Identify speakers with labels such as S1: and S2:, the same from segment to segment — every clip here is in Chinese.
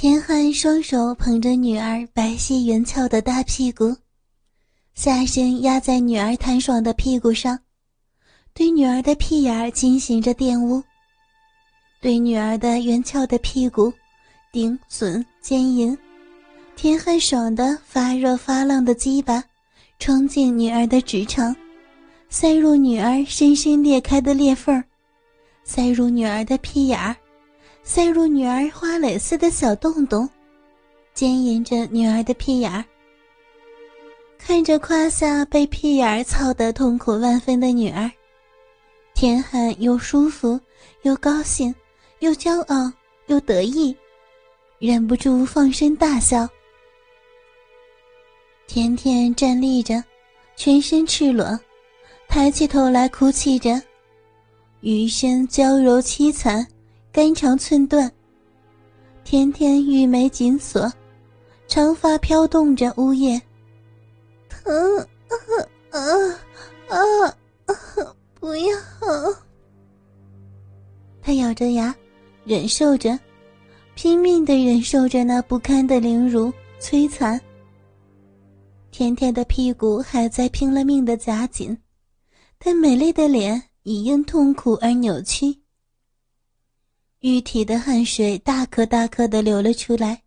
S1: 田汉双手捧着女儿白皙圆翘的大屁股，下身压在女儿弹爽的屁股上，对女儿的屁眼儿进行着玷污，对女儿的圆翘的屁股顶损奸淫。田汉爽的发热发浪的鸡巴冲进女儿的直肠，塞入女儿深深裂开的裂缝塞入女儿的屁眼儿。塞入女儿花蕾似的小洞洞，奸淫着女儿的屁眼儿。看着胯下被屁眼儿操得痛苦万分的女儿，田汉又舒服又高兴，又骄傲又得意，忍不住放声大笑。甜甜站立着，全身赤裸，抬起头来哭泣着，余生娇柔凄惨。肝肠寸断，甜甜玉眉紧锁，长发飘动着呜咽。疼啊啊啊！不要！他咬着牙，忍受着，拼命的忍受着那不堪的凌辱摧残。甜甜的屁股还在拼了命的夹紧，但美丽的脸已因痛苦而扭曲。玉体的汗水大颗大颗的流了出来，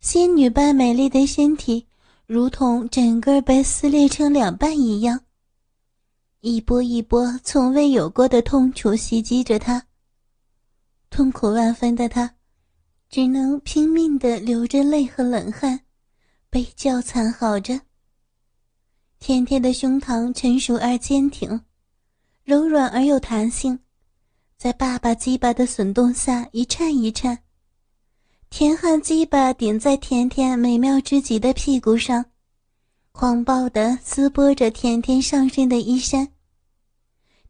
S1: 仙女般美丽的身体如同整个被撕裂成两半一样。一波一波从未有过的痛楚袭击着她，痛苦万分的她，只能拼命的流着泪和冷汗，悲叫惨嚎着。甜甜的胸膛成熟而坚挺，柔软而有弹性。在爸爸鸡巴的耸动下一颤一颤，田汉鸡巴顶在甜甜美妙之极的屁股上，狂暴地撕剥着甜甜上身的衣衫。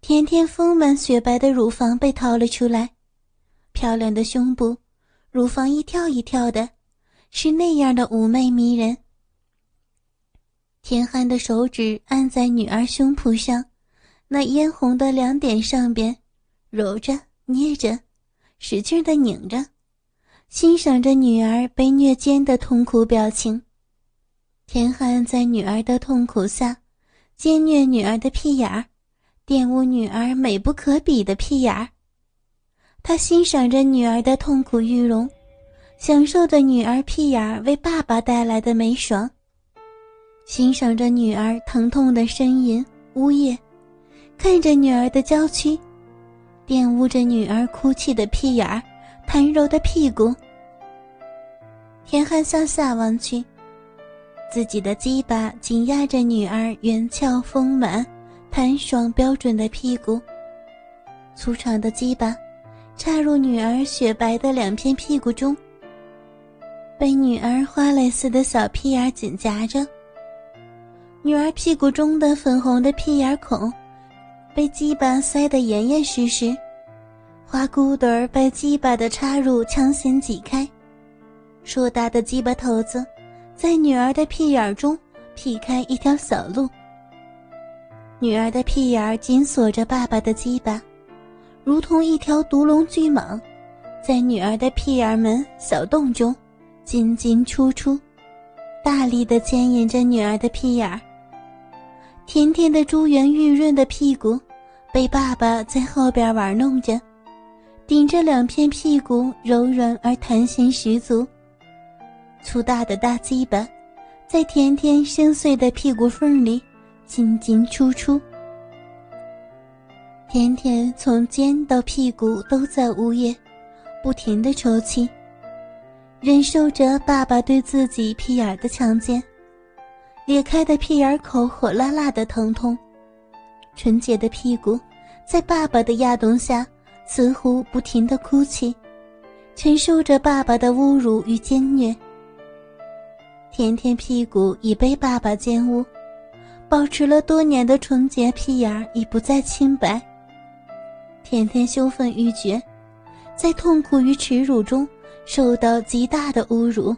S1: 甜甜丰满雪白的乳房被掏了出来，漂亮的胸部，乳房一跳一跳的，是那样的妩媚迷人。田汉的手指按在女儿胸脯上，那嫣红的两点上边。揉着、捏着，使劲的拧着，欣赏着女儿被虐奸的痛苦表情。田汉在女儿的痛苦下，奸虐女儿的屁眼儿，玷污女儿美不可比的屁眼儿。他欣赏着女儿的痛苦欲容，享受着女儿屁眼儿为爸爸带来的美爽，欣赏着女儿疼痛的呻吟、呜咽，看着女儿的娇躯。玷污着女儿哭泣的屁眼儿，弹柔的屁股。田汉向下望去，自己的鸡巴紧压着女儿圆翘丰满、弹爽标准的屁股。粗长的鸡巴插入女儿雪白的两片屁股中，被女儿花蕾似的小屁眼紧夹着。女儿屁股中的粉红的屁眼孔。被鸡巴塞得严严实实，花骨朵儿被鸡巴的插入强行挤开，硕大的鸡巴头子在女儿的屁眼中劈开一条小路。女儿的屁眼紧锁着爸爸的鸡巴，如同一条毒龙巨蟒，在女儿的屁眼门小洞中进进出出，大力的牵引着女儿的屁眼。甜甜的珠圆玉润的屁股。被爸爸在后边玩弄着，顶着两片屁股，柔软而弹性十足。粗大的大鸡巴，在甜甜深邃的屁股缝里进进出出。甜甜从肩到屁股都在呜咽，不停的抽泣，忍受着爸爸对自己屁眼的强奸，裂开的屁眼口火辣辣的疼痛。纯洁的屁股，在爸爸的压动下，似乎不停的哭泣，承受着爸爸的侮辱与奸虐。甜甜屁股已被爸爸奸污，保持了多年的纯洁屁眼已不再清白。甜甜羞愤欲绝，在痛苦与耻辱中受到极大的侮辱。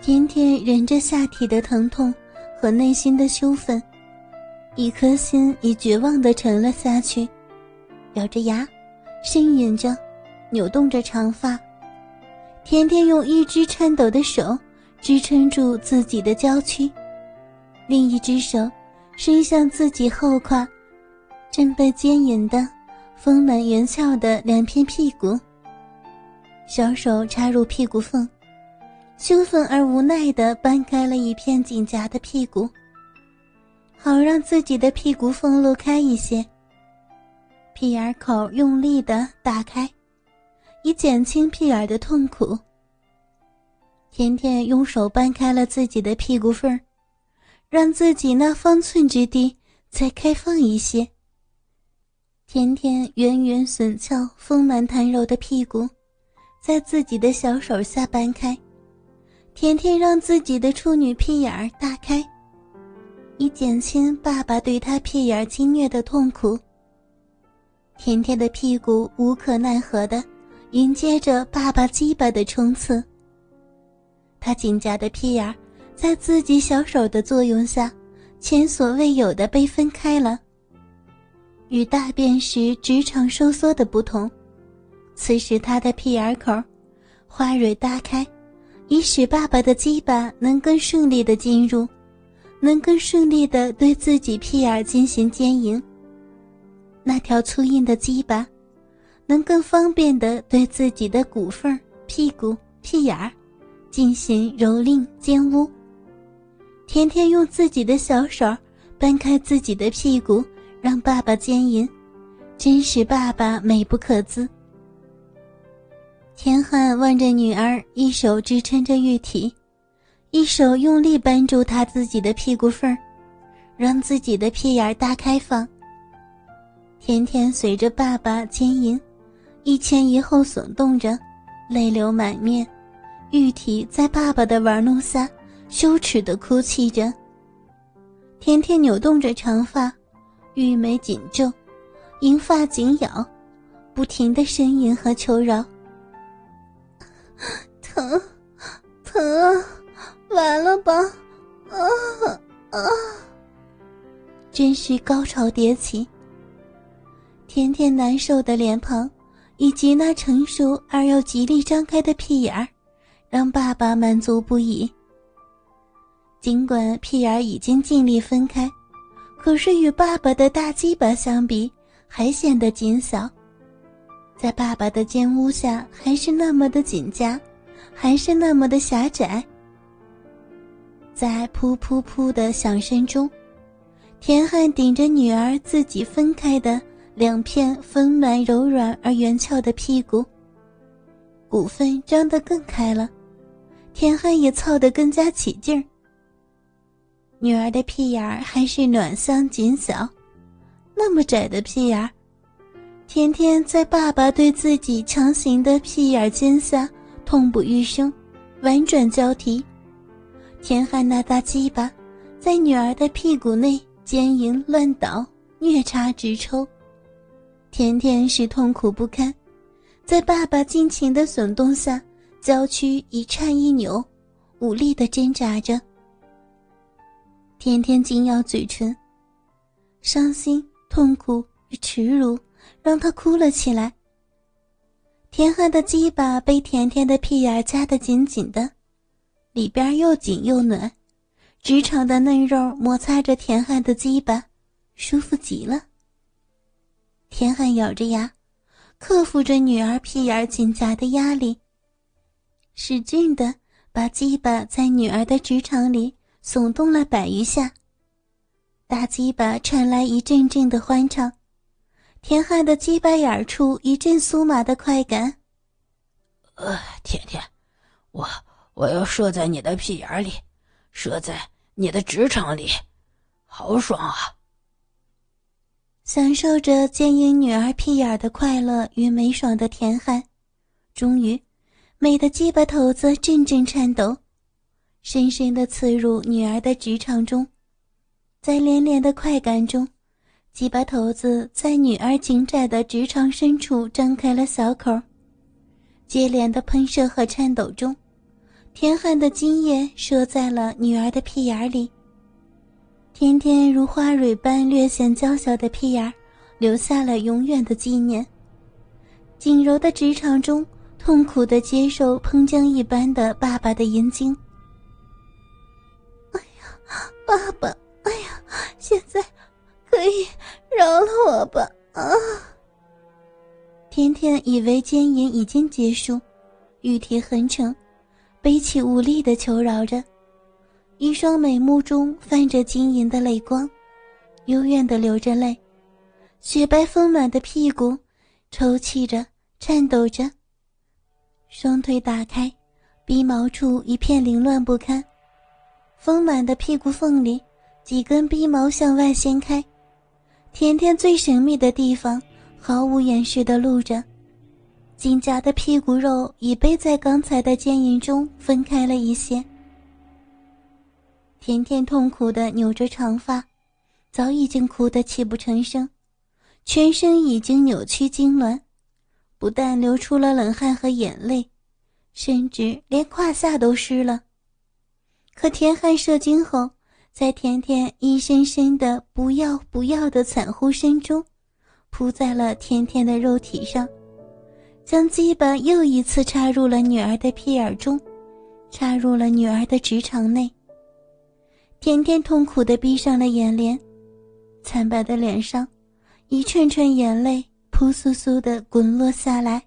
S1: 甜甜忍着下体的疼痛和内心的羞愤。一颗心已绝望的沉了下去，咬着牙，呻吟着，扭动着长发。甜甜用一只颤抖的手支撑住自己的娇躯，另一只手伸向自己后胯，正被坚硬的、丰满圆翘的两片屁股。小手插入屁股缝，羞愤而无奈地搬开了一片紧夹的屁股，好让自己的屁股缝露开一些。屁眼口用力的打开。以减轻屁眼的痛苦。甜甜用手掰开了自己的屁股缝，让自己那方寸之地再开放一些。甜甜圆圆笋翘、丰满弹柔的屁股，在自己的小手下掰开。甜甜让自己的处女屁眼儿大开，以减轻爸爸对他屁眼儿侵虐的痛苦。甜甜的屁股无可奈何的。迎接着爸爸鸡巴的冲刺，他紧夹的屁眼在自己小手的作用下，前所未有的被分开了。与大便时直肠收缩的不同，此时他的屁眼口花蕊大开，以使爸爸的鸡巴能更顺利的进入，能更顺利的对自己屁眼进行奸淫。那条粗硬的鸡巴。能更方便地对自己的骨缝、屁股、屁眼儿进行蹂躏奸污。甜甜用自己的小手掰开自己的屁股，让爸爸奸淫，真使爸爸美不可自。田汉望着女儿，一手支撑着玉体，一手用力扳住他自己的屁股缝儿让自己的屁眼儿大开放。甜甜随着爸爸奸淫。一前一后耸动着，泪流满面，玉体在爸爸的玩弄下羞耻的哭泣着。甜甜扭动着长发，玉眉紧皱，银发紧咬，不停的呻吟和求饶：“ 疼，疼啊，完了吧，啊啊！”真是高潮迭起。甜甜难受的脸庞。以及那成熟而又极力张开的屁眼儿，让爸爸满足不已。尽管屁眼儿已经尽力分开，可是与爸爸的大鸡巴相比，还显得紧小。在爸爸的奸污下，还是那么的紧夹，还是那么的狭窄。在噗噗噗的响声中，田汉顶着女儿自己分开的。两片丰满、柔软而圆翘的屁股，骨缝张得更开了，田汉也操得更加起劲儿。女儿的屁眼儿还是暖香紧小，那么窄的屁眼儿，天天在爸爸对自己强行的屁眼尖下痛不欲生，婉转交替。田汉那大鸡巴在女儿的屁股内奸淫乱倒，虐插直抽。甜甜是痛苦不堪，在爸爸尽情的耸动下，娇躯一颤一扭，无力的挣扎着。甜甜紧咬嘴唇，伤心、痛苦与耻辱让她哭了起来。甜汉的鸡巴被甜甜的屁眼夹得紧紧的，里边又紧又暖，直肠的嫩肉摩擦着田汉的鸡巴，舒服极了。田汉咬着牙，克服着女儿屁眼紧夹的压力，使劲的把鸡巴在女儿的直肠里耸动了百余下。大鸡巴传来一阵阵的欢畅，田汉的鸡巴眼处一阵酥麻的快感。
S2: 呃，甜甜，我我要射在你的屁眼里，射在你的直肠里，好爽啊！
S1: 享受着奸淫女儿屁眼的快乐与美爽的甜酣，终于，美的鸡巴头子阵阵颤抖，深深的刺入女儿的直肠中，在连连的快感中，鸡巴头子在女儿紧窄的直肠深处张开了小口，接连的喷射和颤抖中，甜汉的精液射在了女儿的屁眼里。甜甜如花蕊般略显娇小的屁眼留下了永远的纪念。锦柔的职场中痛苦的接受喷浆一般的爸爸的阴茎。哎呀，爸爸！哎呀，现在可以饶了我吧！啊！甜甜以为奸淫已经结束，玉体横成，悲泣无力的求饶着，一双美目中泛着晶莹的泪光，幽怨的流着泪，雪白丰满的屁股抽泣着，颤抖着。双腿打开，鼻毛处一片凌乱不堪，丰满的屁股缝里。几根鼻毛向外掀开，甜甜最神秘的地方毫无掩饰的露着，金夹的屁股肉已被在刚才的坚硬中分开了一些。甜甜痛苦的扭着长发，早已经哭得泣不成声，全身已经扭曲痉挛，不但流出了冷汗和眼泪，甚至连胯下都湿了。可田汉射精后。在甜甜一声声的“不要不要”的惨呼声中，扑在了甜甜的肉体上，将鸡巴又一次插入了女儿的屁眼中，插入了女儿的直肠内。甜甜痛苦的闭上了眼帘，惨白的脸上，一串串眼泪扑簌簌的滚落下来。